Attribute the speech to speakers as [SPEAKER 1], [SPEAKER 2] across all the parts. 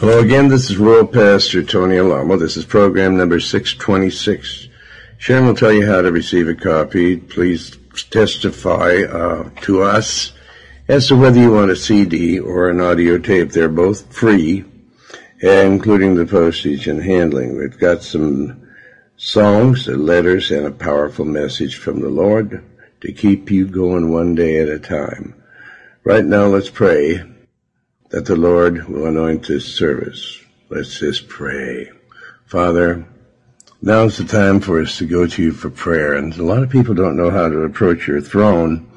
[SPEAKER 1] Hello again, this is World Pastor Tony Alamo. This is program number 626. Sharon will tell you how to receive a copy. Please testify uh, to us as to whether you want a CD or an audio tape. They're both free, including the postage and handling. We've got some songs, letters, and a powerful message from the Lord to keep you going one day at a time. Right now, let's pray that the Lord will anoint this service. Let's just pray. Father, now's the time for us to go to you for prayer. And a lot of people don't know how to approach your throne,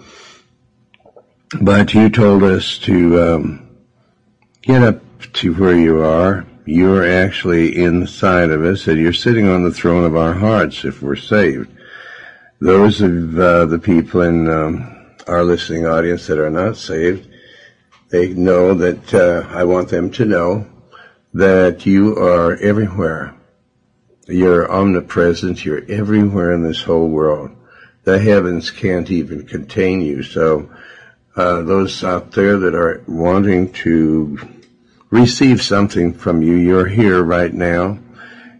[SPEAKER 1] but you told us to um, get up to where you are. You're actually inside of us, and you're sitting on the throne of our hearts if we're saved. Those of uh, the people in um, our listening audience that are not saved, they know that uh, I want them to know that you are everywhere. You're omnipresent. You're everywhere in this whole world. The heavens can't even contain you. So uh, those out there that are wanting to receive something from you, you're here right now,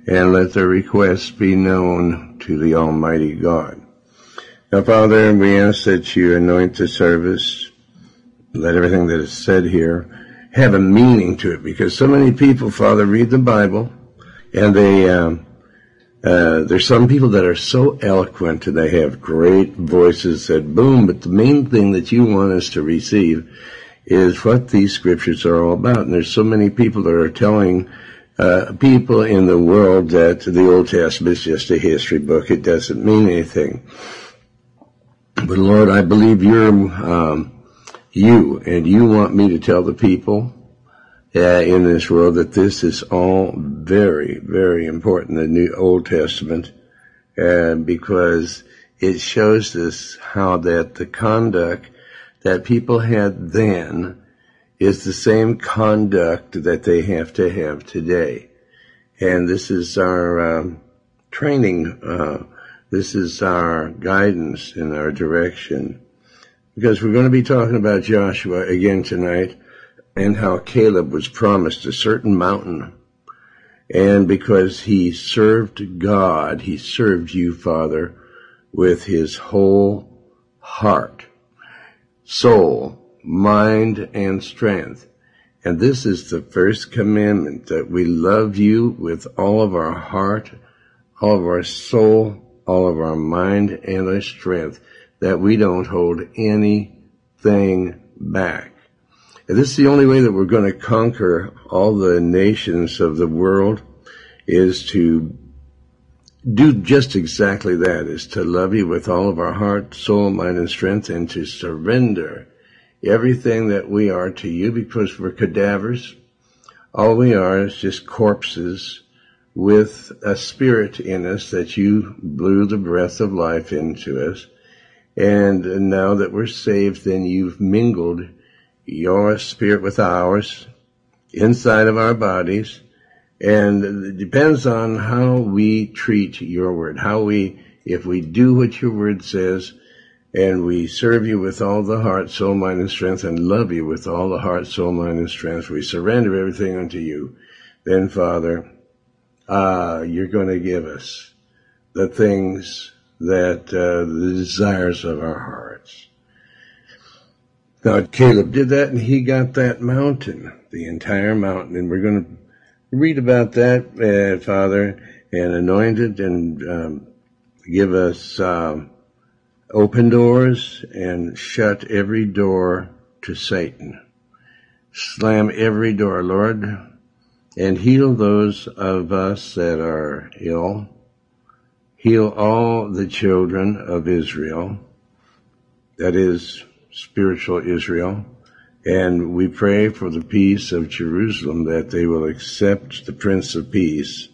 [SPEAKER 1] and let their requests be known to the Almighty God. Now, Father, we ask that you anoint the service let everything that is said here have a meaning to it because so many people, Father, read the Bible and they, um, uh, there's some people that are so eloquent and they have great voices that boom, but the main thing that you want us to receive is what these scriptures are all about. And there's so many people that are telling uh, people in the world that the Old Testament is just a history book. It doesn't mean anything. But Lord, I believe you're um, you, and you want me to tell the people uh, in this world that this is all very, very important, the New Old Testament, uh, because it shows us how that the conduct that people had then is the same conduct that they have to have today. And this is our um, training. Uh, this is our guidance and our direction because we're going to be talking about Joshua again tonight and how Caleb was promised a certain mountain. And because he served God, he served you, Father, with his whole heart, soul, mind, and strength. And this is the first commandment that we love you with all of our heart, all of our soul, all of our mind, and our strength that we don't hold anything back. And this is the only way that we're going to conquer all the nations of the world is to do just exactly that, is to love you with all of our heart, soul, mind, and strength, and to surrender everything that we are to you because we're cadavers. All we are is just corpses with a spirit in us that you blew the breath of life into us. And now that we're saved, then you've mingled your spirit with ours inside of our bodies. And it depends on how we treat your word, how we, if we do what your word says, and we serve you with all the heart, soul, mind, and strength, and love you with all the heart, soul, mind, and strength, we surrender everything unto you. Then, Father, uh, you're going to give us the things that uh, the desires of our hearts. Now Caleb did that, and he got that mountain, the entire mountain, and we're going to read about that, uh, Father, and anoint it and um, give us um, open doors and shut every door to Satan. Slam every door, Lord, and heal those of us that are ill heal all the children of Israel, that is spiritual Israel, and we pray for the peace of Jerusalem that they will accept the Prince of Peace,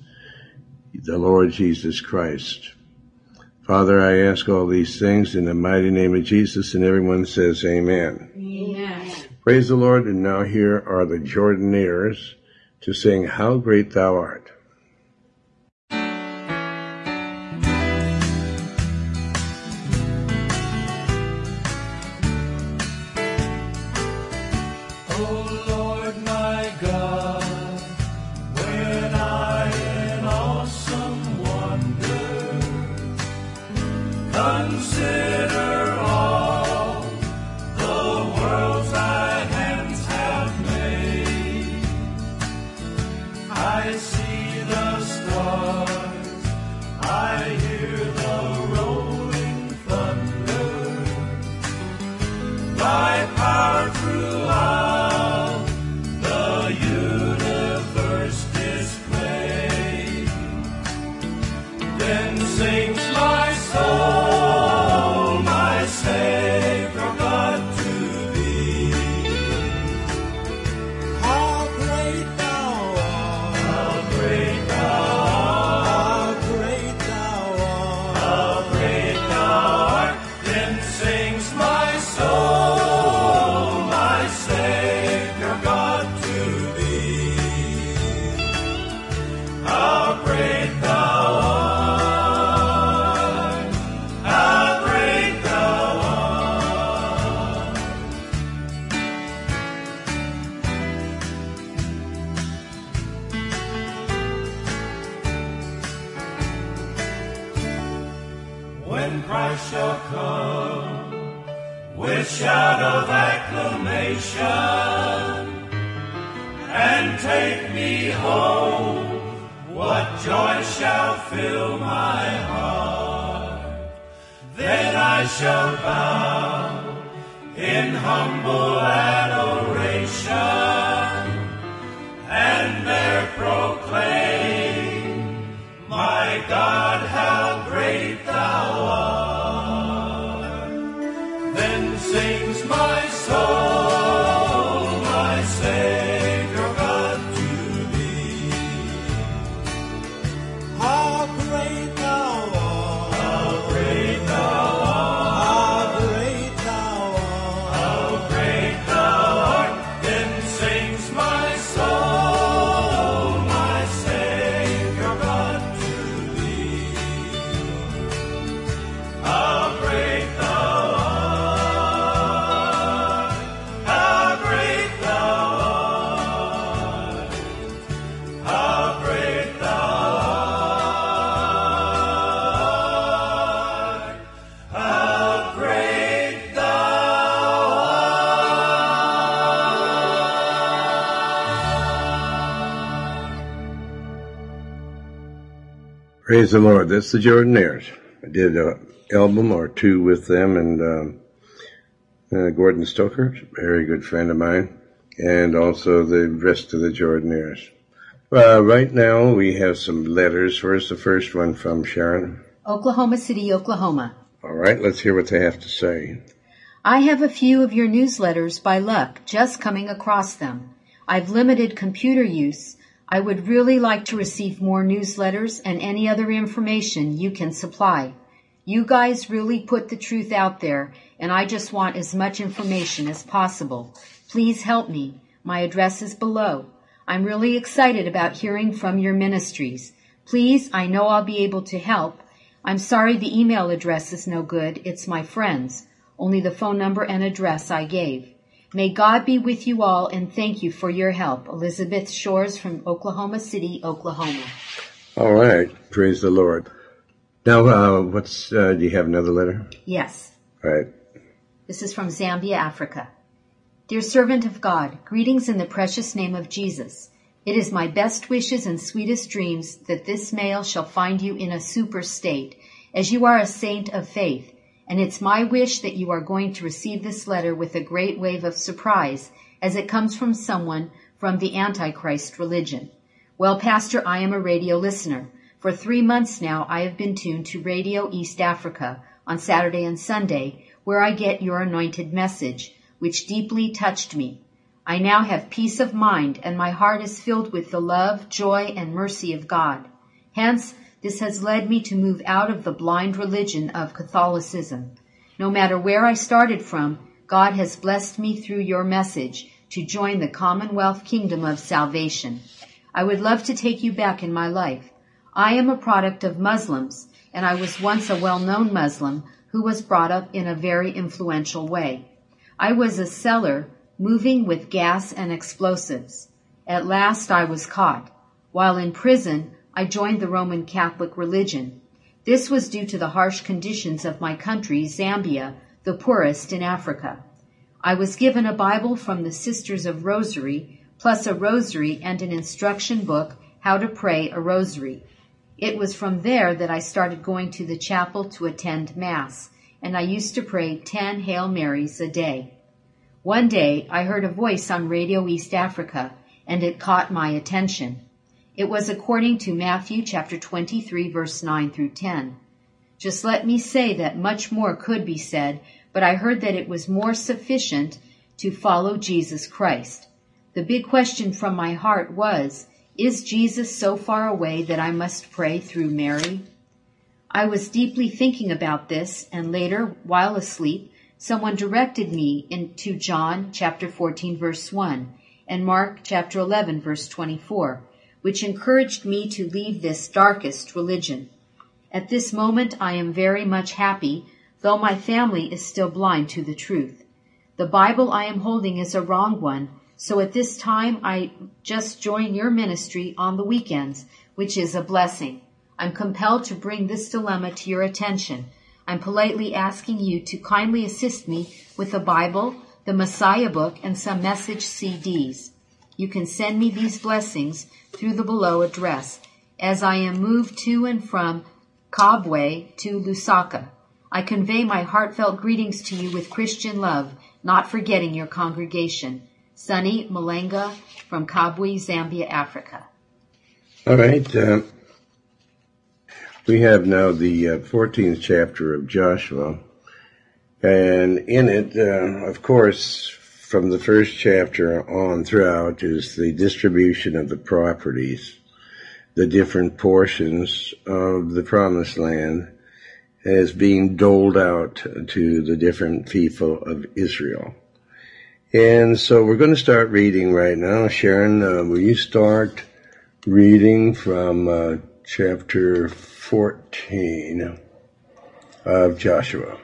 [SPEAKER 1] the Lord Jesus Christ. Father, I ask all these things in the mighty name of Jesus, and everyone says amen. Amen. Praise the Lord, and now here are the Jordanaires to sing How Great Thou Art. Praise the Lord. That's the Jordanaires. I did an album or two with them and um, uh, Gordon Stoker, very good friend of mine, and also the rest of the Jordanaires. Uh, right now we have some letters. Where's the first one from, Sharon?
[SPEAKER 2] Oklahoma City, Oklahoma.
[SPEAKER 1] All right, let's hear what they have to say.
[SPEAKER 2] I have a few of your newsletters by luck, just coming across them. I've limited computer use, I would really like to receive more newsletters and any other information you can supply. You guys really put the truth out there and I just want as much information as possible. Please help me. My address is below. I'm really excited about hearing from your ministries. Please, I know I'll be able to help. I'm sorry the email address is no good. It's my friend's. Only the phone number and address I gave. May God be with you all and thank you for your help. Elizabeth Shores from Oklahoma City, Oklahoma.
[SPEAKER 1] All right. Praise the Lord. Now, uh, what's, uh, do you have another letter?
[SPEAKER 2] Yes.
[SPEAKER 1] All right.
[SPEAKER 2] This is from Zambia, Africa. Dear servant of God, greetings in the precious name of Jesus. It is my best wishes and sweetest dreams that this mail shall find you in a super state, as you are a saint of faith and it's my wish that you are going to receive this letter with a great wave of surprise as it comes from someone from the Antichrist religion. Well, Pastor, I am a radio listener. For three months now, I have been tuned to Radio East Africa on Saturday and Sunday, where I get your anointed message, which deeply touched me. I now have peace of mind and my heart is filled with the love, joy, and mercy of God. Hence, this has led me to move out of the blind religion of Catholicism. No matter where I started from, God has blessed me through your message to join the Commonwealth Kingdom of Salvation. I would love to take you back in my life. I am a product of Muslims, and I was once a well-known Muslim who was brought up in a very influential way. I was a seller moving with gas and explosives. At last I was caught. While in prison, I joined the Roman Catholic religion. This was due to the harsh conditions of my country, Zambia, the poorest in Africa. I was given a Bible from the Sisters of Rosary, plus a rosary and an instruction book how to pray a rosary. It was from there that I started going to the chapel to attend Mass, and I used to pray 10 Hail Marys a day. One day I heard a voice on Radio East Africa, and it caught my attention. It was according to Matthew chapter 23 verse 9 through 10. Just let me say that much more could be said, but I heard that it was more sufficient to follow Jesus Christ. The big question from my heart was, is Jesus so far away that I must pray through Mary? I was deeply thinking about this, and later, while asleep, someone directed me into John chapter 14 verse 1 and Mark chapter 11 verse 24, which encouraged me to leave this darkest religion. At this moment I am very much happy, though my family is still blind to the truth. The Bible I am holding is a wrong one, so at this time, I just join your ministry on the weekends, which is a blessing. I'm compelled to bring this dilemma to your attention. I'm politely asking you to kindly assist me with the Bible, the Messiah book, and some message CDs. You can send me these blessings through the below address as I am moved to and from Kabwe to Lusaka. I convey my heartfelt greetings to you with Christian love, not forgetting your congregation. Sunny Malenga from Kabwe, Zambia, Africa.
[SPEAKER 1] All right. Uh, we have now the uh, 14th chapter of Joshua. And in it, uh, of course, from the first chapter on throughout is the distribution of the properties, the different portions of the promised land as being doled out to the different people of Israel. And so we're going to start reading right now. Sharon, uh, will you start reading from uh, chapter 14 of Joshua?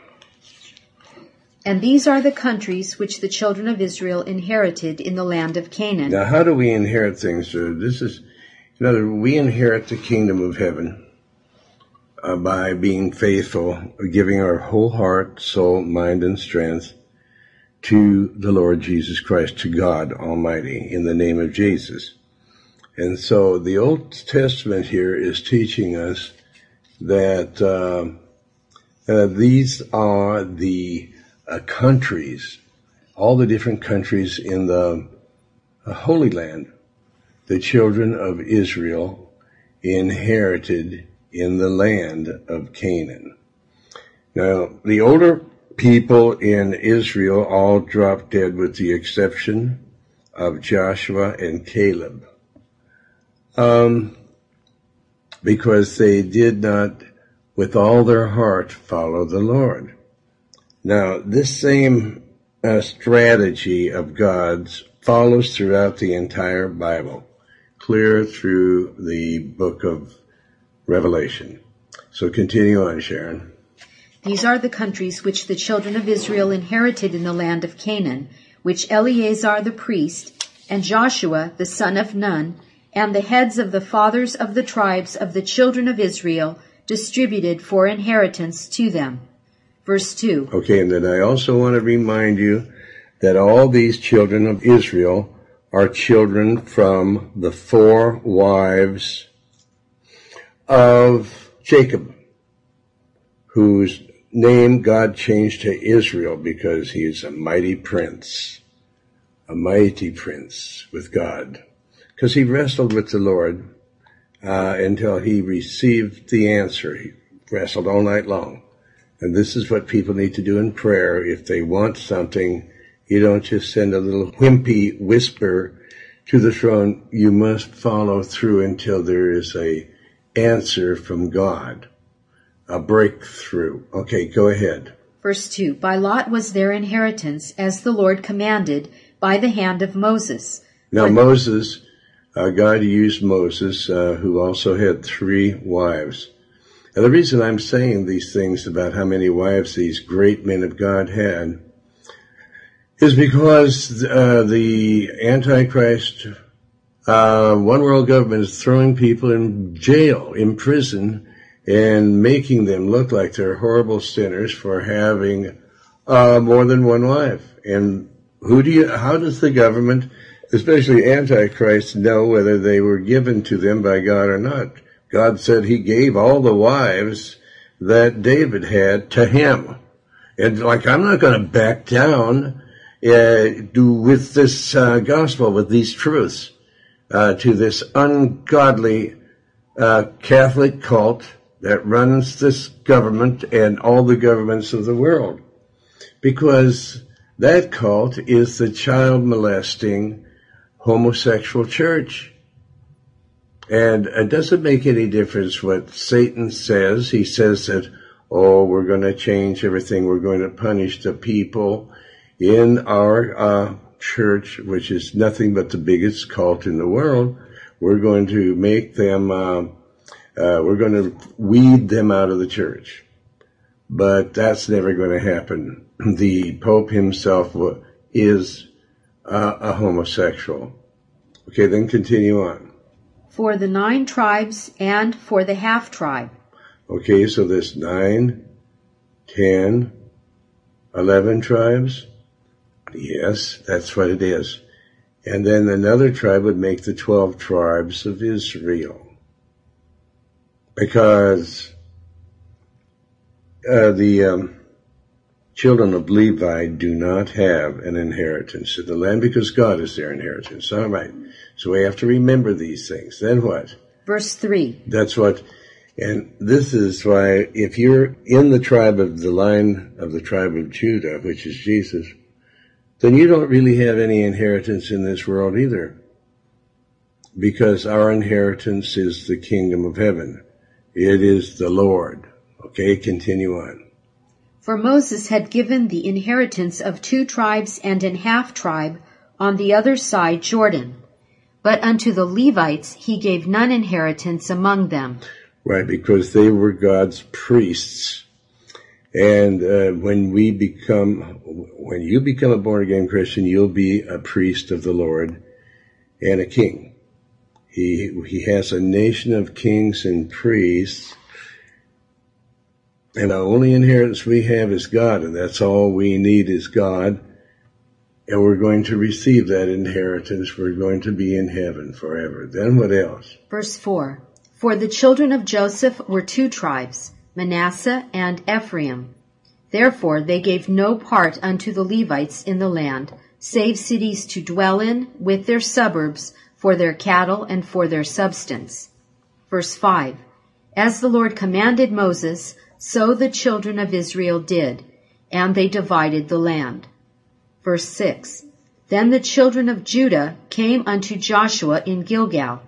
[SPEAKER 2] And these are the countries which the children of Israel inherited in the land of Canaan.
[SPEAKER 1] Now, how do we inherit things? So this is, in other words, we inherit the kingdom of heaven uh, by being faithful, giving our whole heart, soul, mind, and strength to the Lord Jesus Christ, to God Almighty, in the name of Jesus. And so the Old Testament here is teaching us that uh, these are the uh, countries, all the different countries in the uh, Holy Land, the children of Israel inherited in the land of Canaan. Now, the older people in Israel all dropped dead with the exception of Joshua and Caleb. Um, because they did not, with all their heart, follow the Lord. Now, this same uh, strategy of God's follows throughout the entire Bible, clear through the book of Revelation. So continue on, Sharon.
[SPEAKER 2] These are the countries which the children of Israel inherited in the land of Canaan, which Eleazar the priest, and Joshua the son of Nun, and the heads of the fathers of the tribes of the children of Israel distributed for inheritance to them. Verse 2.
[SPEAKER 1] Okay, and then I also want to remind you that all these children of Israel are children from the four wives of Jacob, whose name God changed to Israel because he is a mighty prince, a mighty prince with God, because he wrestled with the Lord uh, until he received the answer. He wrestled all night long. And this is what people need to do in prayer. If they want something, you don't just send a little wimpy whisper to the throne. You must follow through until there is a answer from God a breakthrough. Okay, go ahead.
[SPEAKER 2] Verse 2 By lot was their inheritance, as the Lord commanded, by the hand of Moses.
[SPEAKER 1] Now, Moses, uh, God used Moses, uh, who also had three wives. The reason I'm saying these things about how many wives these great men of God had is because uh, the Antichrist, uh, one world government is throwing people in jail, in prison, and making them look like they're horrible sinners for having uh, more than one wife. And who do you? How does the government especially Antichrist, know whether they were given to them by God or not. God said he gave all the wives that David had to him. And like, I'm not going to back down uh, do with this uh, gospel, with these truths, uh, to this ungodly uh, Catholic cult that runs this government and all the governments of the world. Because that cult is the child molesting homosexual church. And it doesn't make any difference what Satan says. He says that, oh, we're going to change everything. We're going to punish the people in our uh, church, which is nothing but the biggest cult in the world. We're going to make them, uh, uh, we're going to weed them out of the church. But that's never going to happen. The Pope himself is a homosexual. Okay, then continue on.
[SPEAKER 2] For the nine tribes and for the half tribe.
[SPEAKER 1] Okay, so there's nine, ten, eleven tribes. Yes, that's what it is. And then another tribe would make the 12 tribes of Israel. Because uh, the um, children of Levi do not have an inheritance in the land because God is their inheritance. All right. So we have to remember these things. Then what?
[SPEAKER 2] Verse 3.
[SPEAKER 1] That's what, and this is why if you're in the tribe of the line of the tribe of Judah, which is Jesus, then you don't really have any inheritance in this world either. Because our inheritance is the kingdom of heaven. It is the Lord. Okay, continue on.
[SPEAKER 2] For Moses had given the inheritance of two tribes and an half tribe on the other side Jordan. But unto the Levites he gave none inheritance among them.
[SPEAKER 1] Right, because they were God's priests. And uh, when we become, when you become a born again Christian, you'll be a priest of the Lord and a king. He he has a nation of kings and priests, and the only inheritance we have is God, and that's all we need is God. And we're going to receive that inheritance. We're going to be in heaven forever. Then what else?
[SPEAKER 2] Verse 4. For the children of Joseph were two tribes, Manasseh and Ephraim. Therefore they gave no part unto the Levites in the land, save cities to dwell in, with their suburbs, for their cattle and for their substance. Verse 5. As the Lord commanded Moses, so the children of Israel did, and they divided the land. Verse 6. Then the children of Judah came unto Joshua in Gilgal,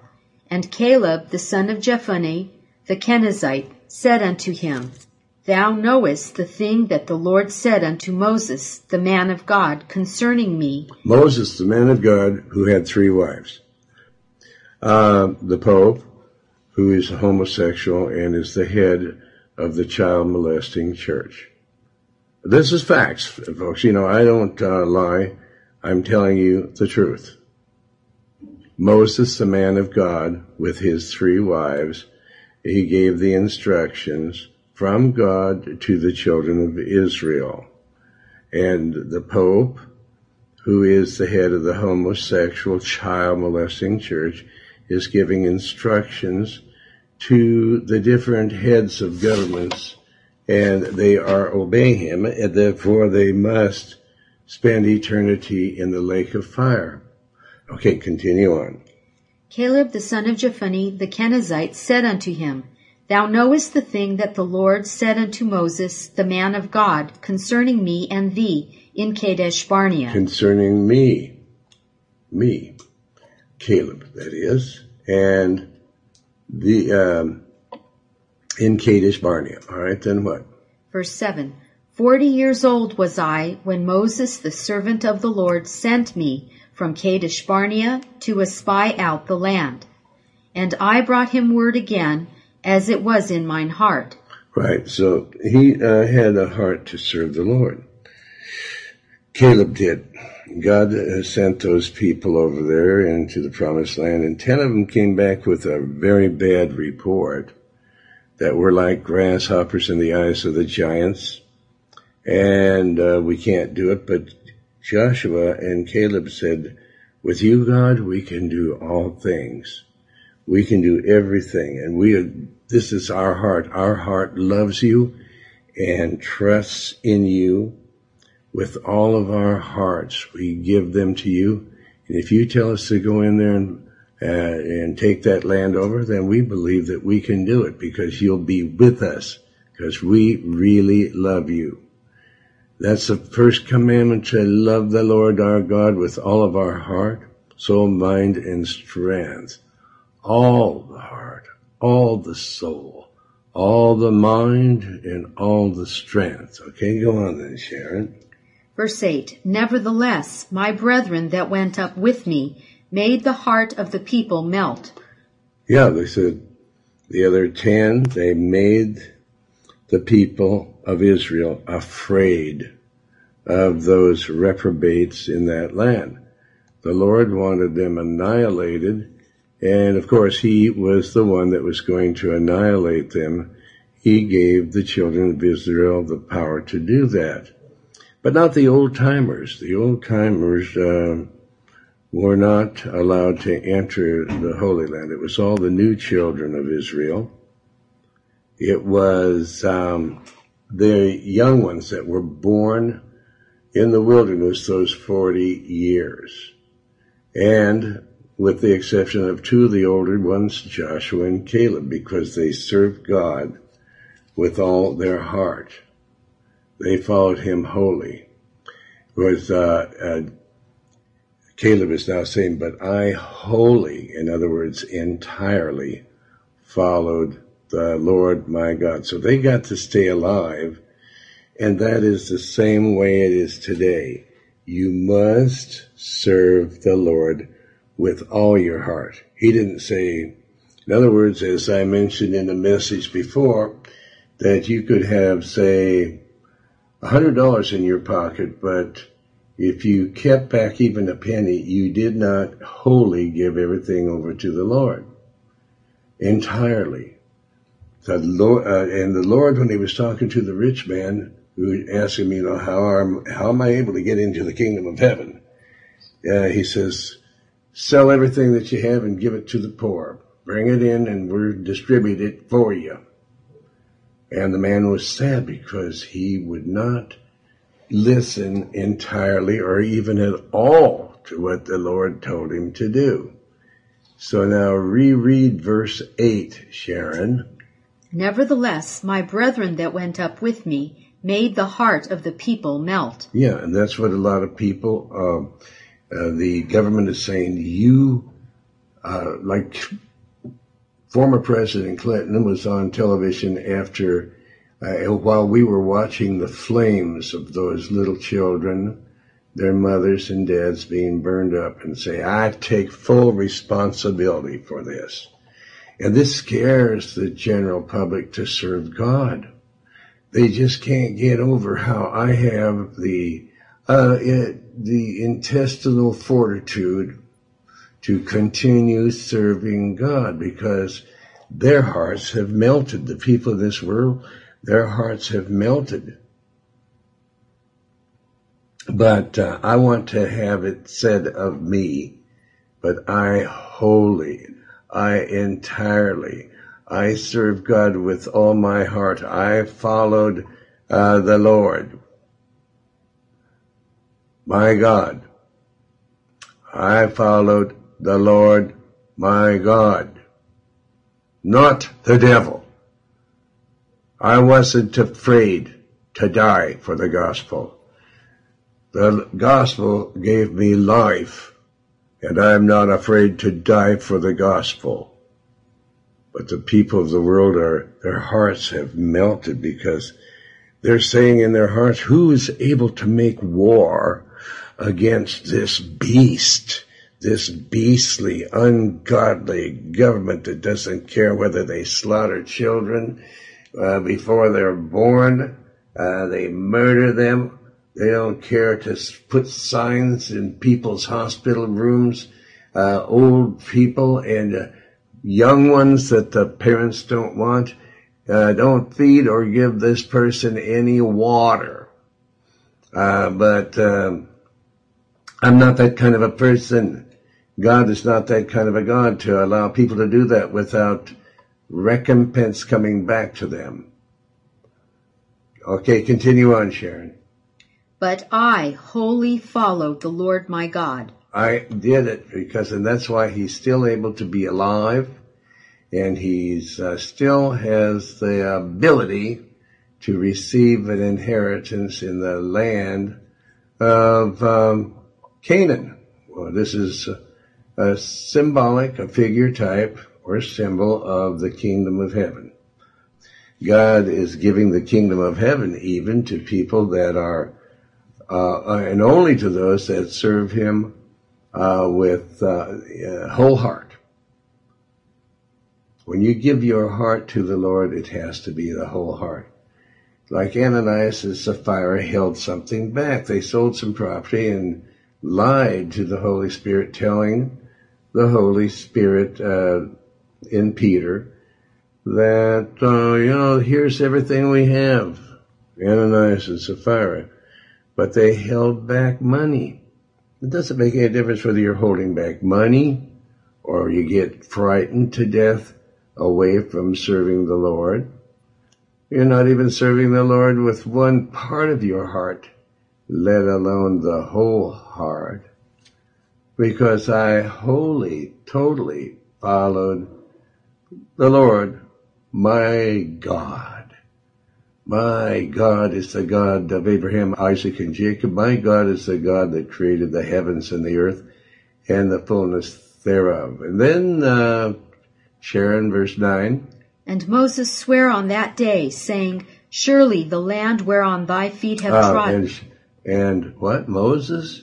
[SPEAKER 2] and Caleb the son of Jephunneh the Kenizzite said unto him, Thou knowest the thing that the Lord said unto Moses, the man of God, concerning me.
[SPEAKER 1] Moses, the man of God, who had three wives. Uh, the Pope, who is homosexual and is the head of the child molesting church. This is facts, folks. You know, I don't uh, lie. I'm telling you the truth. Moses, the man of God, with his three wives, he gave the instructions from God to the children of Israel. And the Pope, who is the head of the homosexual child molesting church, is giving instructions to the different heads of governments and they are obeying him and therefore they must spend eternity in the lake of fire. Okay, continue on.
[SPEAKER 2] Caleb the son of Jephunneh the Kenizzite said unto him, Thou knowest the thing that the Lord said unto Moses, the man of God, concerning me and thee in Kadesh Barnea.
[SPEAKER 1] Concerning me. Me. Caleb, that is. And the, um, in Kadesh Barnea. All right, then what?
[SPEAKER 2] Verse 7. Forty years old was I when Moses, the servant of the Lord, sent me from Kadesh Barnea to espy out the land. And I brought him word again, as it was in mine heart.
[SPEAKER 1] Right, so he uh, had a heart to serve the Lord. Caleb did. God sent those people over there into the promised land, and ten of them came back with a very bad report that we're like grasshoppers in the eyes of the giants, and uh, we can't do it, but Joshua and Caleb said, With you, God, we can do all things. We can do everything. And we, are, this is our heart. Our heart loves you and trusts in you with all of our hearts. We give them to you. And if you tell us to go in there and, uh, and take that land over, then we believe that we can do it because you'll be with us because we really love you. That's the first commandment to love the Lord our God with all of our heart, soul, mind, and strength. All the heart, all the soul, all the mind, and all the strength. Okay, go on then, Sharon.
[SPEAKER 2] Verse 8 Nevertheless, my brethren that went up with me made the heart of the people melt.
[SPEAKER 1] Yeah, they said the other ten, they made the people of Israel afraid of those reprobates in that land. The Lord wanted them annihilated, and of course, He was the one that was going to annihilate them. He gave the children of Israel the power to do that. But not the old timers. The old timers uh, were not allowed to enter the Holy Land. It was all the new children of Israel. It was um, the young ones that were born in the wilderness those 40 years. And with the exception of two of the older ones, Joshua and Caleb, because they served God with all their heart. They followed him wholly. Was uh, uh, Caleb is now saying, but I wholly, in other words, entirely followed the Lord my God. So they got to stay alive and that is the same way it is today. You must serve the Lord with all your heart. He didn't say, in other words, as I mentioned in the message before, that you could have, say, a hundred dollars in your pocket, but if you kept back even a penny, you did not wholly give everything over to the Lord entirely. The Lord, uh, and the Lord, when he was talking to the rich man, who asked him, you know, how am, how am I able to get into the kingdom of heaven? Uh, he says, sell everything that you have and give it to the poor. Bring it in and we'll distribute it for you. And the man was sad because he would not listen entirely or even at all to what the Lord told him to do. So now reread verse 8, Sharon.
[SPEAKER 2] Nevertheless, my brethren that went up with me made the heart of the people melt.
[SPEAKER 1] Yeah, and that's what a lot of people, uh, uh, the government is saying, you, uh, like former President Clinton was on television after, uh, while we were watching the flames of those little children, their mothers and dads being burned up and say, I take full responsibility for this. And this scares the general public to serve God they just can't get over how I have the uh, it, the intestinal fortitude to continue serving God because their hearts have melted. The people of this world, their hearts have melted. But uh, I want to have it said of me, but I wholly, I entirely, I serve God with all my heart. I followed uh, the Lord. My God. I followed the Lord my God, not the devil. I wasn't afraid to die for the gospel. The gospel gave me life, and I'm not afraid to die for the gospel. But the people of the world are, their hearts have melted because they're saying in their hearts, who is able to make war against this beast, this beastly, ungodly government that doesn't care whether they slaughter children uh, before they're born, uh, they murder them, they don't care to put signs in people's hospital rooms, uh, old people and uh, young ones that the parents don't want. Uh, don't feed or give this person any water. Uh, but um, I'm not that kind of a person. God is not that kind of a God to allow people to do that without recompense coming back to them. Okay, continue on, Sharon.
[SPEAKER 2] But I wholly followed the Lord my God.
[SPEAKER 1] I did it because, and that's why he's still able to be alive and he's uh, still has the ability to receive an inheritance in the land of um, Canaan. Well, this is a symbolic, a figure type or symbol of the kingdom of heaven. God is giving the kingdom of heaven even to people that are, uh, and only to those that serve Him uh, with uh, whole heart. When you give your heart to the Lord, it has to be the whole heart. Like Ananias and Sapphira held something back. They sold some property and lied to the Holy Spirit, telling the Holy Spirit uh, in Peter that, uh, you know, here's everything we have, Ananias and Sapphira. But they held back money. It doesn't make any difference whether you're holding back money or you get frightened to death away from serving the Lord. You're not even serving the Lord with one part of your heart, let alone the whole heart. Because I wholly, totally followed the Lord, my God. My God is the God of Abraham, Isaac, and Jacob. My God is the God that created the heavens and the earth and the fullness thereof. And then, uh, Sharon, verse 9.
[SPEAKER 2] And Moses sware on that day, saying, Surely the land whereon thy feet have uh, trodden.
[SPEAKER 1] And, and, what? Moses?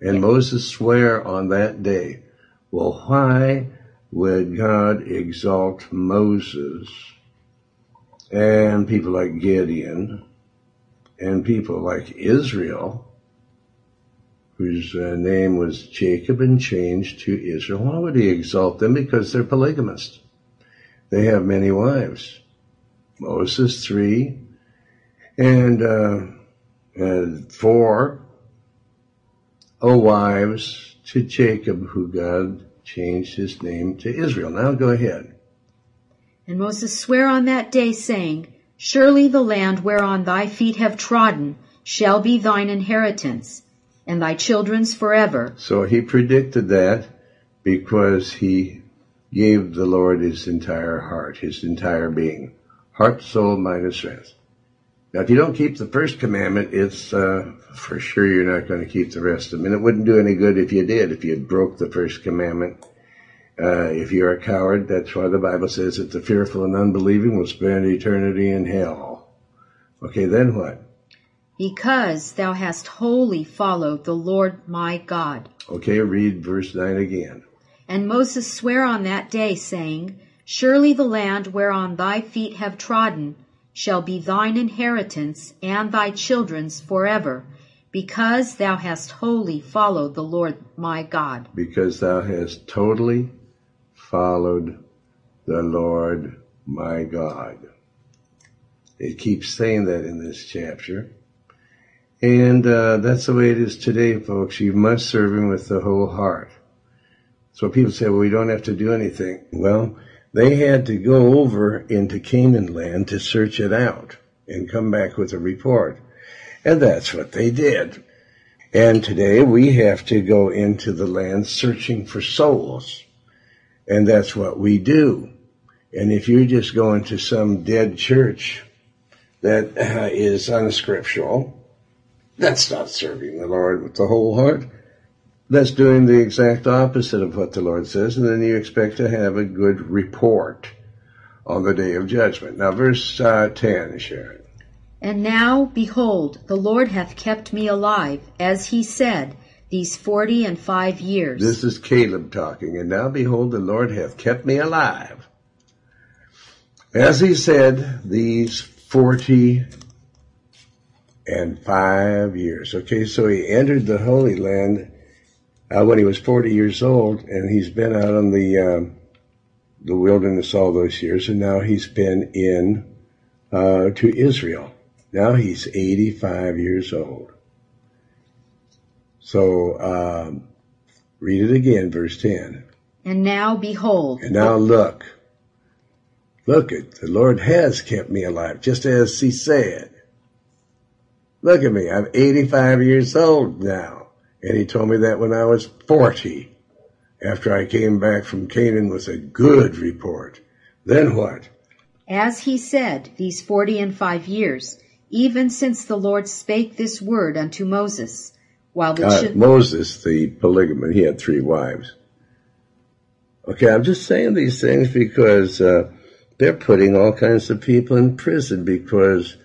[SPEAKER 1] And. Moses swear on that day. Well, why would God exalt Moses and people like Gideon and people like Israel whose uh, name was Jacob and changed to Israel. Why would he exalt them? Because they're polygamists. They have many wives. Moses, three, and, uh, and four oh, wives to Jacob, who God changed his name to Israel. Now go ahead.
[SPEAKER 2] And Moses sware on that day, saying, Surely the land whereon thy feet have trodden shall be thine inheritance, and thy children's forever.
[SPEAKER 1] So he predicted that because he gave the Lord his entire heart, his entire being. Heart, soul, mind, and strength. Now, if you don't keep the first commandment, it's uh, for sure you're not going to keep the rest of them. And it wouldn't do any good if you did, if you broke the first commandment. Uh, if you're a coward, that's why the Bible says that the fearful and unbelieving will spend eternity in hell. Okay, then what?
[SPEAKER 2] because thou hast wholly followed the Lord my God.
[SPEAKER 1] Okay, read verse 9 again.
[SPEAKER 2] And Moses sware on that day, saying, Surely the land whereon thy feet have trodden shall be thine inheritance and thy children's forever, because thou hast wholly followed the Lord my God.
[SPEAKER 1] Because thou hast totally followed the Lord my God. It keeps saying that in this chapter. And uh, that's the way it is today, folks. You must serve Him with the whole heart. So people say, well, we don't have to do anything. Well, they had to go over into Canaan land to search it out and come back with a report. And that's what they did. And today we have to go into the land searching for souls. And that's what we do. And if you're just go into some dead church that uh, is unscriptural, that's not serving the Lord with the whole heart. That's doing the exact opposite of what the Lord says, and then you expect to have a good report on the day of judgment. Now, verse uh, 10, Sharon.
[SPEAKER 2] And now, behold, the Lord hath kept me alive, as he said, these forty and five years.
[SPEAKER 1] This is Caleb talking. And now, behold, the Lord hath kept me alive. As he said, these forty and five years. Okay, so he entered the Holy Land uh, when he was 40 years old, and he's been out on the uh, the wilderness all those years, and now he's been in uh, to Israel. Now he's 85 years old. So um, Read it again, verse 10.
[SPEAKER 2] And now behold.
[SPEAKER 1] And now look. Look at the Lord has kept me alive, just as he said. Look at me, I'm 85 years old now. And he told me that when I was 40, after I came back from Canaan with a good report. Then what?
[SPEAKER 2] As he said, these forty and five years, even since the Lord spake this word unto Moses, while the
[SPEAKER 1] uh, Moses, the polygamist, he had three wives. Okay, I'm just saying these things because uh, they're putting all kinds of people in prison because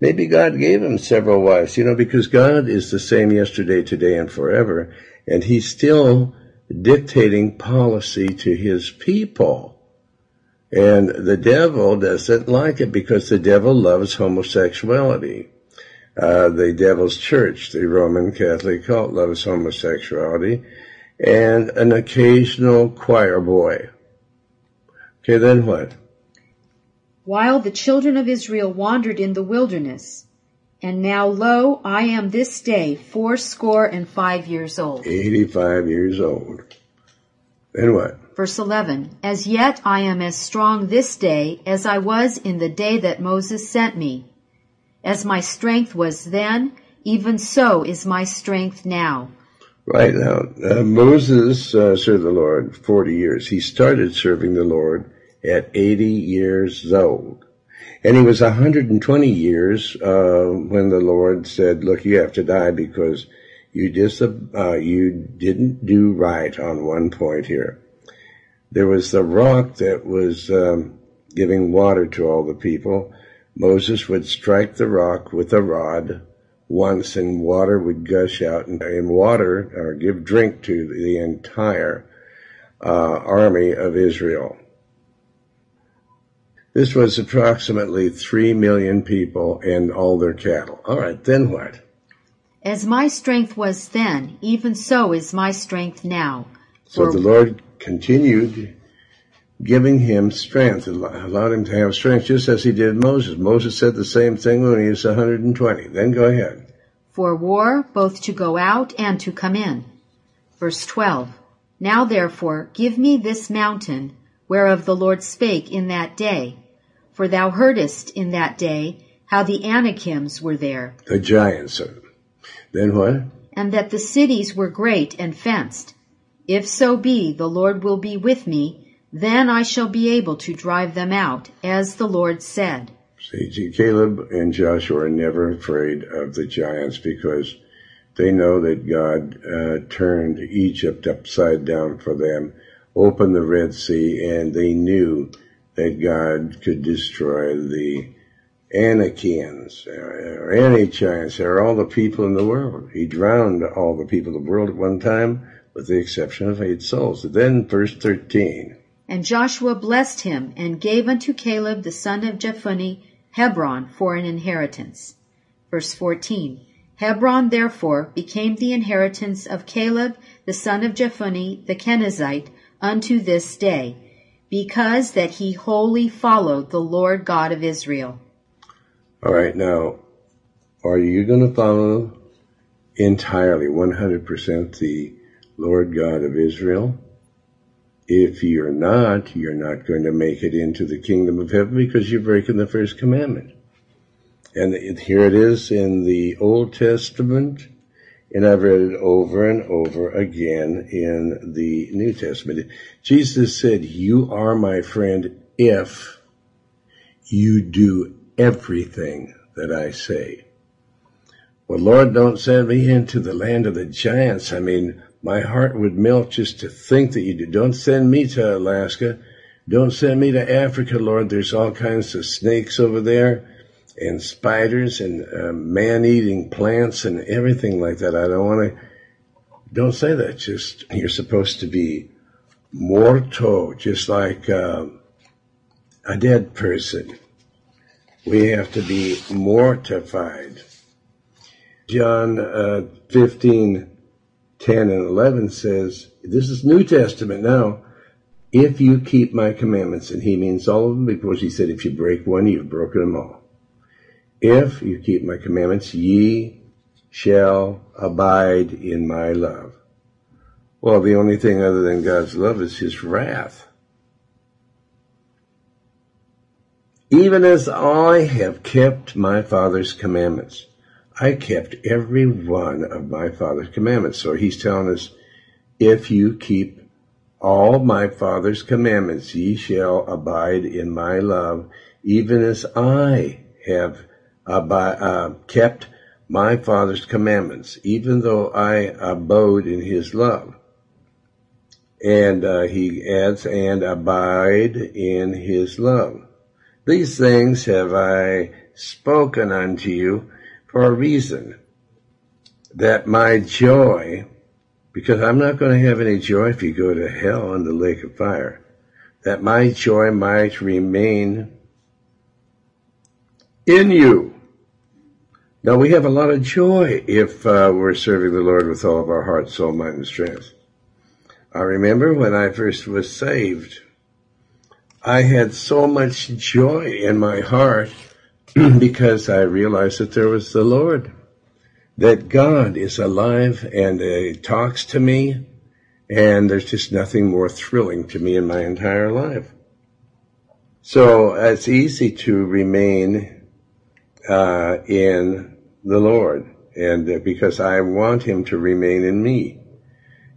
[SPEAKER 1] maybe God gave him several wives, you know, because God is the same yesterday, today, and forever, and He's still dictating policy to His people. And the devil doesn't like it because the devil loves homosexuality. Uh, the devil's church, the Roman Catholic cult, loves homosexuality, and an occasional choir boy. Okay, then what?
[SPEAKER 2] While the children of Israel wandered in the wilderness, and now lo, I am this day fourscore and five years old.
[SPEAKER 1] Eighty-five years old. Then what?
[SPEAKER 2] Verse 11, As yet I am as strong this day as I was in the day that Moses sent me. As my strength was then, even so is my strength now.
[SPEAKER 1] Right now, uh, Moses uh, served the Lord 40 years. He started serving the Lord at 80 years old. And he was 120 years uh, when the Lord said, look, you have to die because you just, uh, you didn't do right on one point here. There was the rock that was um, giving water to all the people. Moses would strike the rock with a rod once and water would gush out and, and water or give drink to the entire uh, army of Israel. This was approximately three million people and all their cattle. All right, then what?
[SPEAKER 2] As my strength was then, even so is my strength now.
[SPEAKER 1] So the Lord continued giving him strength, allowed him to have strength, just as he did Moses. Moses said the same thing when he was 120. Then go ahead.
[SPEAKER 2] For war, both to go out and to come in. Verse 12. Now therefore, give me this mountain, whereof the Lord spake in that day. For thou heardest in that day how the Anakims were there.
[SPEAKER 1] The giants. Sir. Then what?
[SPEAKER 2] And that the cities were great and fenced. If so be the Lord will be with me, then I shall be able to drive them out, as the Lord said.
[SPEAKER 1] See, Caleb and Joshua are never afraid of the giants because they know that God uh, turned Egypt upside down for them, opened the Red Sea, and they knew that God could destroy the Anakians, or giants, or all the people in the world. He drowned all the people of the world at one time, with the exception of eight souls. Then verse 13.
[SPEAKER 2] And Joshua blessed him and gave unto Caleb the son of Jephunneh Hebron for an inheritance. Verse 14. Hebron therefore became the inheritance of Caleb the son of Jephunneh the Kenizzite unto this day, because that he wholly followed the Lord God of Israel.
[SPEAKER 1] All right, now, are you going to follow entirely 100% the Lord God of Israel? If you're not, you're not going to make it into the kingdom of heaven because you're breaking the first commandment. And here it is in the Old Testament, and I've read it over and over again in the New Testament. Jesus said, You are my friend if you do everything that I say. Well, Lord, don't send me into the land of the giants. I mean, my heart would melt just to think that you do. Don't send me to Alaska. Don't send me to Africa, Lord. There's all kinds of snakes over there and spiders and uh, man-eating plants and everything like that. I don't want to. Don't say that. Just you're supposed to be morto, just like uh, a dead person. We have to be mortified. John uh, 15 10 and 11 says, this is New Testament now, if you keep my commandments, and he means all of them because he said, if you break one, you've broken them all. If you keep my commandments, ye shall abide in my love. Well, the only thing other than God's love is his wrath. Even as I have kept my Father's commandments. I kept every one of my Father's commandments. So he's telling us, if you keep all my Father's commandments, ye shall abide in my love, even as I have kept my Father's commandments, even though I abode in his love. And uh, he adds, and abide in his love. These things have I spoken unto you for a reason, that my joy, because I'm not going to have any joy if you go to hell in the lake of fire, that my joy might remain in you. Now we have a lot of joy if uh, we're serving the Lord with all of our heart, soul, mind, and strength. I remember when I first was saved, I had so much joy in my heart because I realized that there was the Lord, that God is alive and uh, talks to me, and there's just nothing more thrilling to me in my entire life. So it's easy to remain uh, in the Lord, and because I want Him to remain in me,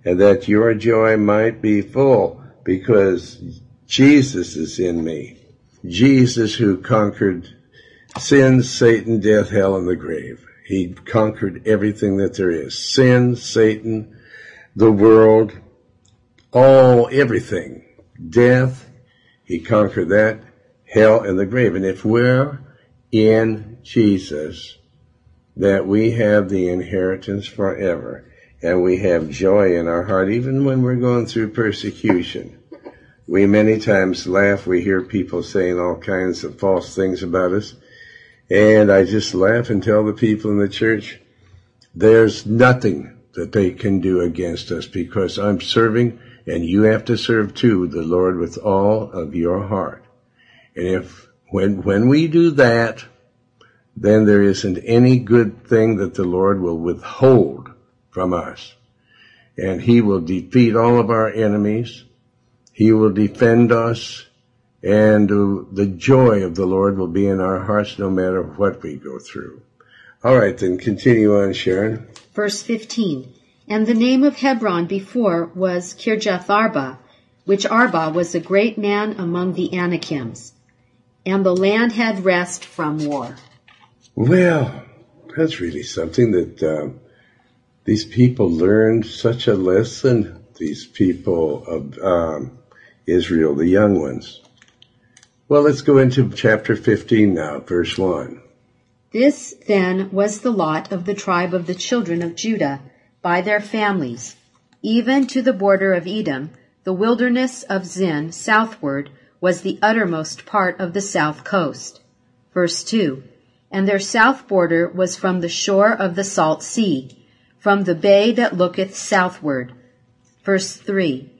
[SPEAKER 1] and that your joy might be full, because Jesus is in me. Jesus who conquered sin, Satan, death, hell, and the grave. He conquered everything that there is. Sin, Satan, the world, all, everything. Death, he conquered that, hell, and the grave. And if we're in Jesus, that we have the inheritance forever and we have joy in our heart, even when we're going through persecution. We many times laugh. We hear people saying all kinds of false things about us. And I just laugh and tell the people in the church, there's nothing that they can do against us because I'm serving and you have to serve too the Lord with all of your heart. And if, when, when we do that, then there isn't any good thing that the Lord will withhold from us. And He will defeat all of our enemies he will defend us and uh, the joy of the Lord will be in our hearts no matter what we go through. All right, then continue on, Sharon.
[SPEAKER 2] Verse 15. And the name of Hebron before was Kirjath Arba, which Arba was a great man among the Anakims. And the land had rest from war.
[SPEAKER 1] Well, that's really something that uh, these people learned such a lesson. These people of um, Israel, the young ones. Well, let's go into chapter 15 now, verse 1.
[SPEAKER 2] This then was the lot of the tribe of the children of Judah by their families, even to the border of Edom, the wilderness of Zin southward was the uttermost part of the south coast. Verse 2. And their south border was from the shore of the salt sea, from the bay that looketh southward. Verse 3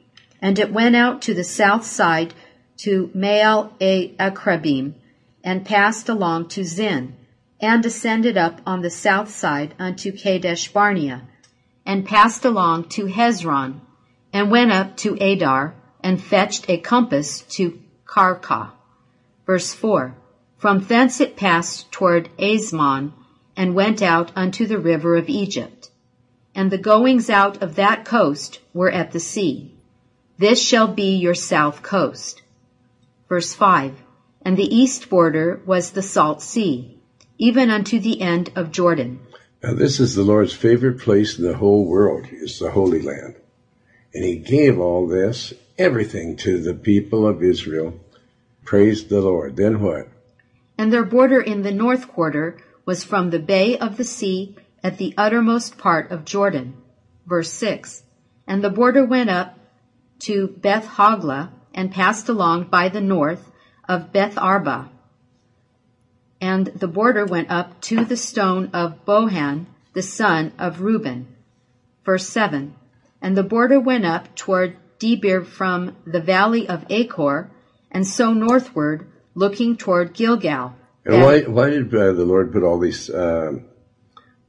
[SPEAKER 2] and it went out to the south side to Mael a Akrabim, and passed along to Zin, and ascended up on the south side unto Kadesh Barnea, and passed along to Hezron, and went up to Adar, and fetched a compass to Karka. Verse 4. From thence it passed toward Azmon, and went out unto the river of Egypt. And the goings out of that coast were at the sea. This shall be your south coast. Verse 5. And the east border was the salt sea, even unto the end of Jordan.
[SPEAKER 1] Now this is the Lord's favorite place in the whole world, is the Holy Land. And he gave all this, everything to the people of Israel. Praise the Lord. Then what?
[SPEAKER 2] And their border in the north quarter was from the bay of the sea at the uttermost part of Jordan. Verse 6. And the border went up to Beth Hogla and passed along by the north of Beth Arba. And the border went up to the stone of Bohan, the son of Reuben. Verse 7. And the border went up toward Debir from the valley of Achor, and so northward, looking toward Gilgal.
[SPEAKER 1] And why, why did uh, the Lord put all these um,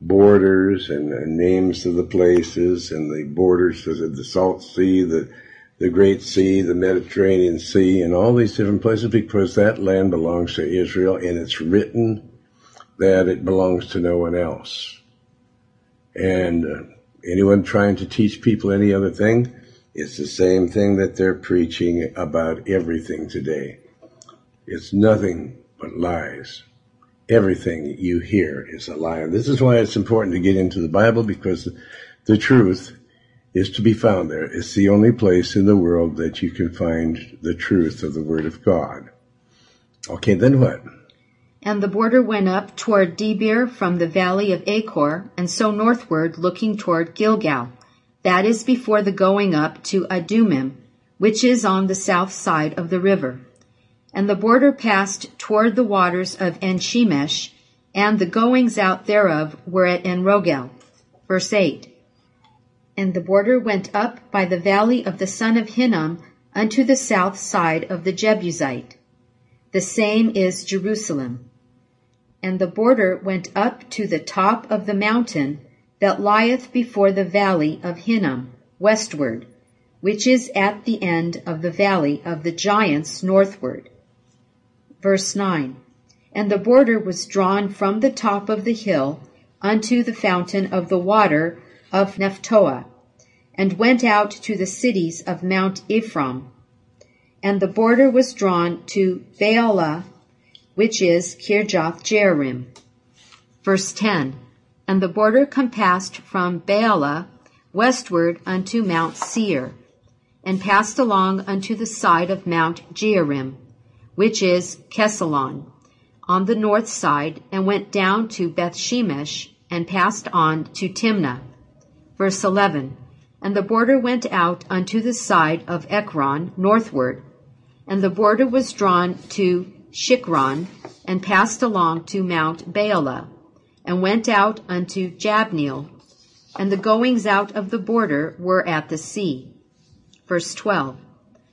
[SPEAKER 1] borders and, and names of the places and the borders of the Salt Sea, the the Great Sea, the Mediterranean Sea, and all these different places because that land belongs to Israel and it's written that it belongs to no one else. And uh, anyone trying to teach people any other thing, it's the same thing that they're preaching about everything today. It's nothing but lies. Everything you hear is a lie. And this is why it's important to get into the Bible because the truth is to be found there. It's the only place in the world that you can find the truth of the Word of God. Okay, then what?
[SPEAKER 2] And the border went up toward Debir from the valley of Achor, and so northward, looking toward Gilgal. That is before the going up to Adumim, which is on the south side of the river. And the border passed toward the waters of Enshemesh, and the goings out thereof were at Enrogel. Verse 8. And the border went up by the valley of the son of Hinnom unto the south side of the Jebusite. The same is Jerusalem. And the border went up to the top of the mountain that lieth before the valley of Hinnom, westward, which is at the end of the valley of the giants northward. Verse 9. And the border was drawn from the top of the hill unto the fountain of the water of Nephtoah, and went out to the cities of Mount Ephraim. And the border was drawn to Baalah, which is Kirjath Jearim. Verse 10. And the border compassed from Baalah westward unto Mount Seir, and passed along unto the side of Mount Jearim, which is Chesalon, on the north side, and went down to Bethshemesh, and passed on to Timnah. Verse 11. And the border went out unto the side of Ekron northward, and the border was drawn to Shicron, and passed along to Mount Baalah, and went out unto Jabneel, and the goings out of the border were at the sea. Verse 12.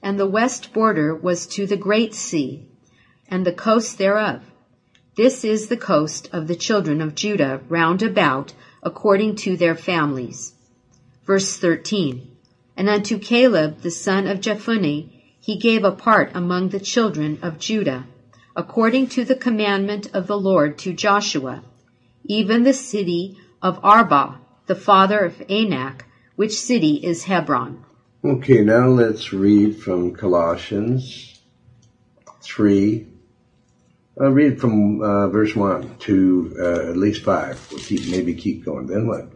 [SPEAKER 2] And the west border was to the great sea, and the coast thereof. This is the coast of the children of Judah round about, according to their families. Verse 13. And unto Caleb the son of Jephunneh he gave a part among the children of Judah, according to the commandment of the Lord to Joshua, even the city of Arba, the father of Anak, which city is Hebron.
[SPEAKER 1] Okay, now let's read from Colossians 3. I'll read from uh, verse 1 to uh, at least 5. We'll keep, maybe keep going. Then what?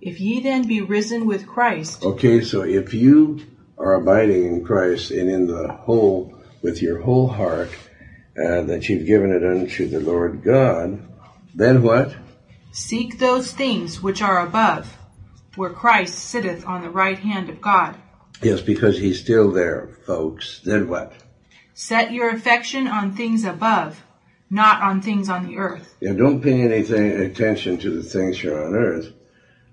[SPEAKER 3] If ye then be risen with Christ.
[SPEAKER 1] Okay, so if you are abiding in Christ and in the whole, with your whole heart, uh, that you've given it unto the Lord God, then what?
[SPEAKER 3] Seek those things which are above, where Christ sitteth on the right hand of God.
[SPEAKER 1] Yes, because he's still there, folks. Then what?
[SPEAKER 3] Set your affection on things above, not on things on the earth.
[SPEAKER 1] Yeah, don't pay anything attention to the things here on earth.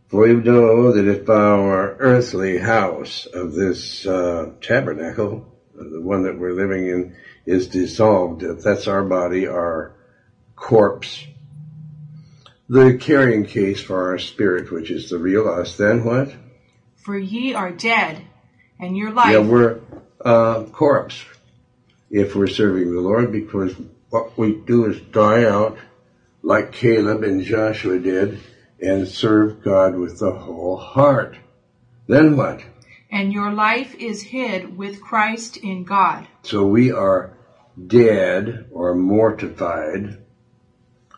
[SPEAKER 1] For you know that if our earthly house of this uh, tabernacle, the one that we're living in, is dissolved, if that's our body, our corpse, the carrying case for our spirit, which is the real us, then what?
[SPEAKER 3] For ye are dead, and your life.
[SPEAKER 1] Yeah, we're uh, corpse if we're serving the Lord, because what we do is die out, like Caleb and Joshua did, and serve God with the whole heart. Then what?
[SPEAKER 3] And your life is hid with Christ in God.
[SPEAKER 1] So we are dead or mortified,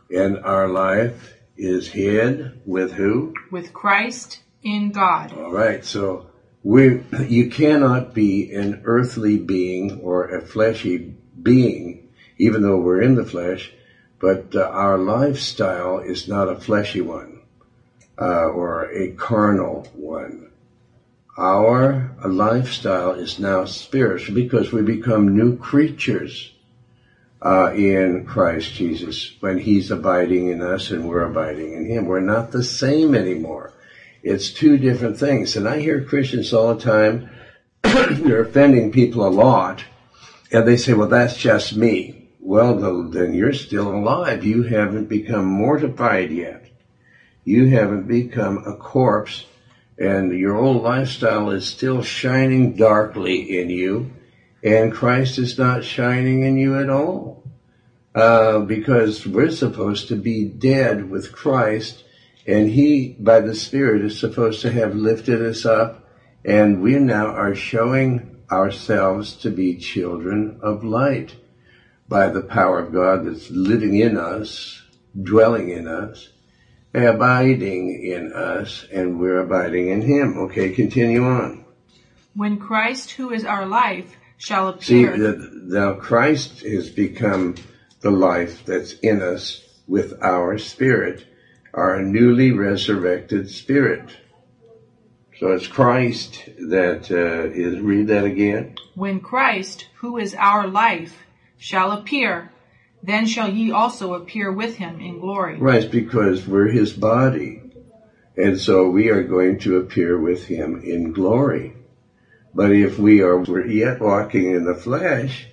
[SPEAKER 1] and our life is hid with who?
[SPEAKER 3] With Christ in God.
[SPEAKER 1] All right. So we, you cannot be an earthly being or a fleshy being, even though we're in the flesh, but uh, our lifestyle is not a fleshy one uh, or a carnal one. Our lifestyle is now spiritual because we become new creatures uh, in Christ Jesus when He's abiding in us and we're abiding in Him. We're not the same anymore. It's two different things. And I hear Christians all the time, they're offending people a lot, and they say, well, that's just me. Well, then you're still alive. You haven't become mortified yet. You haven't become a corpse and your old lifestyle is still shining darkly in you and Christ is not shining in you at all. Uh, because we're supposed to be dead with Christ and he, by the Spirit, is supposed to have lifted us up and we now are showing ourselves to be children of light by the power of God that's living in us, dwelling in us, abiding in us, and we're abiding in Him. Okay, continue on.
[SPEAKER 3] When Christ, who is our life, shall
[SPEAKER 1] appear. See, now Christ has become the life that's in us with our spirit, our newly resurrected spirit. So it's Christ that uh, is. Read that again.
[SPEAKER 3] When Christ, who is our life, shall appear, then shall ye also appear with him in glory.
[SPEAKER 1] Right, because we're his body. And so we are going to appear with him in glory. But if we are yet walking in the flesh,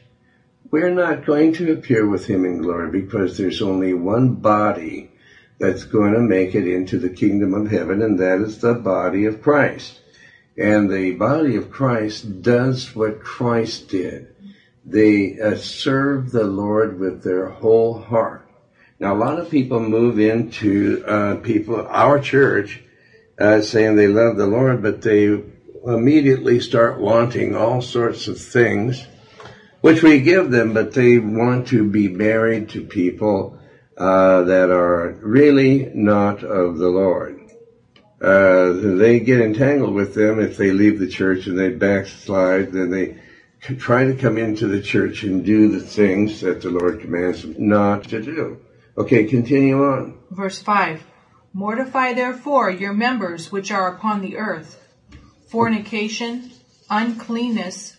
[SPEAKER 1] we're not going to appear with him in glory because there's only one body that's going to make it into the kingdom of heaven, and that is the body of Christ. And the body of Christ does what Christ did they uh, serve the Lord with their whole heart. Now, a lot of people move into uh, people, our church, uh, saying they love the Lord, but they immediately start wanting all sorts of things, which we give them, but they want to be married to people uh, that are really not of the Lord. Uh, they get entangled with them if they leave the church and they backslide, then they try to come into the church and do the things that the Lord commands them not to do. Okay, continue on.
[SPEAKER 3] Verse 5 Mortify therefore your members which are upon the earth fornication, uncleanness,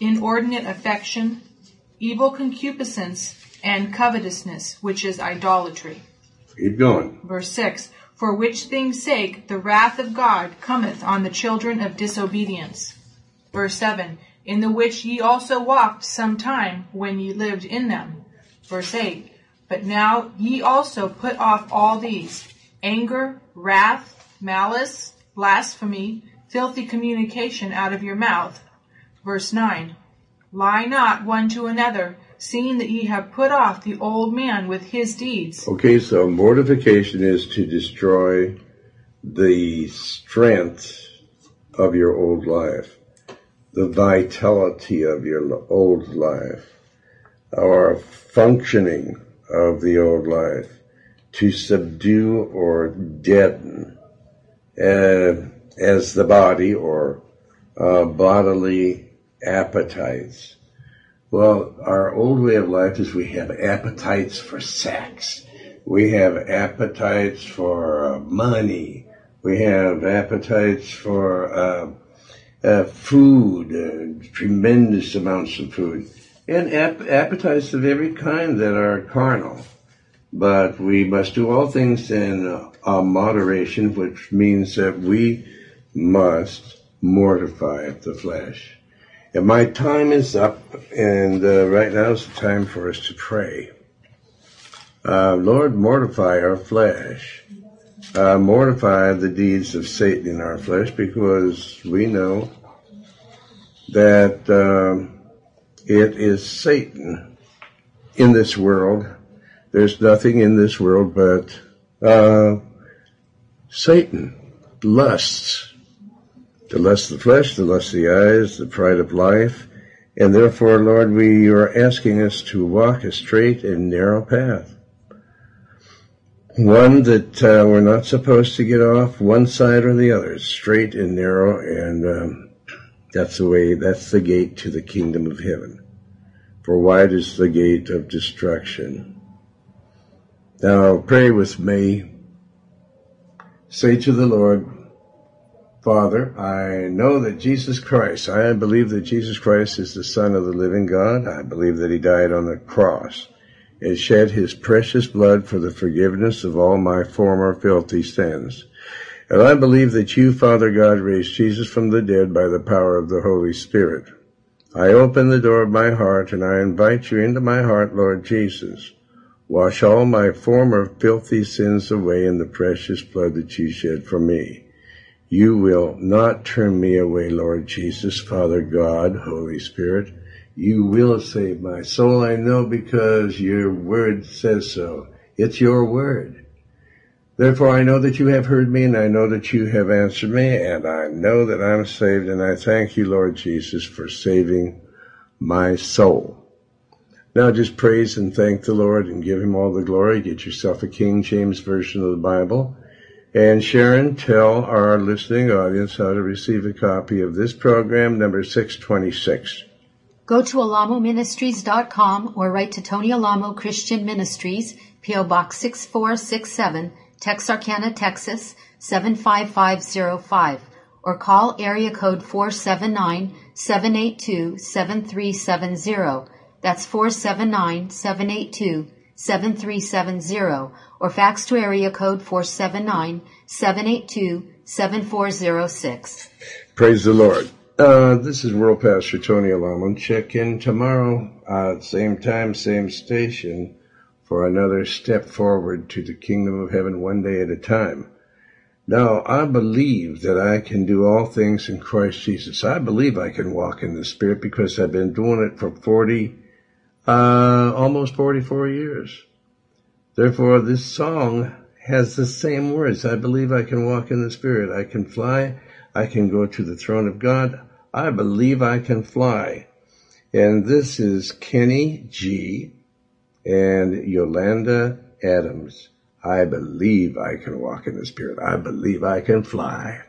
[SPEAKER 3] inordinate affection, evil concupiscence, and covetousness, which is idolatry.
[SPEAKER 1] Keep going.
[SPEAKER 3] Verse 6 For which things' sake the wrath of God cometh on the children of disobedience. Verse 7 in the which ye also walked some time when ye lived in them. Verse 8. But now ye also put off all these anger, wrath, malice, blasphemy, filthy communication out of your mouth. Verse 9. Lie not one to another, seeing that ye have put off the old man with his deeds.
[SPEAKER 1] Okay, so mortification is to destroy the strength of your old life the vitality of your old life, our functioning of the old life, to subdue or deaden uh, as the body or uh, bodily appetites. Well, our old way of life is we have appetites for sex. We have appetites for uh, money. We have appetites for uh, uh, food, uh, tremendous amounts of food, and ap- appetites of every kind that are carnal. But we must do all things in moderation, which means that we must mortify the flesh. And my time is up, and uh, right now is the time for us to pray. Uh, Lord, mortify our flesh uh, mortify the deeds of Satan in our flesh because we know that uh, it is Satan in this world. There's nothing in this world but uh, Satan, lusts, the lust of the flesh, the lust of the eyes, the pride of life, and therefore, Lord, we are asking us to walk a straight and narrow path one that uh, we're not supposed to get off one side or the other, straight and narrow, and um, that's the way, that's the gate to the kingdom of heaven. For wide is the gate of destruction. Now pray with me. Say to the Lord, Father, I know that Jesus Christ, I believe that Jesus Christ is the Son of the living God. I believe that He died on the cross and shed his precious blood for the forgiveness of all my former filthy sins. And I believe that you, Father God, raised Jesus from the dead by the power of the Holy Spirit. I open the door of my heart and I invite you into my heart, Lord Jesus. Wash all my former filthy sins away in the precious blood that you shed for me. You will not turn me away, Lord Jesus, Father God, Holy Spirit. You will save my soul, I know, because your word says so. It's your word. Therefore I know that you have heard me and I know that you have answered me and I know that I'm saved and I thank you, Lord Jesus, for saving my soul. Now just praise and thank the Lord and give him all the glory. Get yourself a King James version of the Bible. And Sharon, tell our listening audience how to receive a copy of this program, number 626.
[SPEAKER 2] Go to alamoministries.com or write to Tony Alamo Christian Ministries, P.O. Box 6467, Texarkana, Texas 75505, or call area code 479-782-7370. That's 479-782-7370 or fax to area code 479-782-7406.
[SPEAKER 1] Praise the Lord. Uh, this is World Pastor Tony Alamo. Check in tomorrow, uh, same time, same station for another step forward to the kingdom of heaven one day at a time. Now, I believe that I can do all things in Christ Jesus. I believe I can walk in the Spirit because I've been doing it for 40 uh, almost 44 years. Therefore, this song has the same words. I believe I can walk in the Spirit. I can fly. I can go to the throne of God. I believe I can fly. And this is Kenny G and Yolanda Adams. I believe I can walk in the Spirit. I believe I can fly.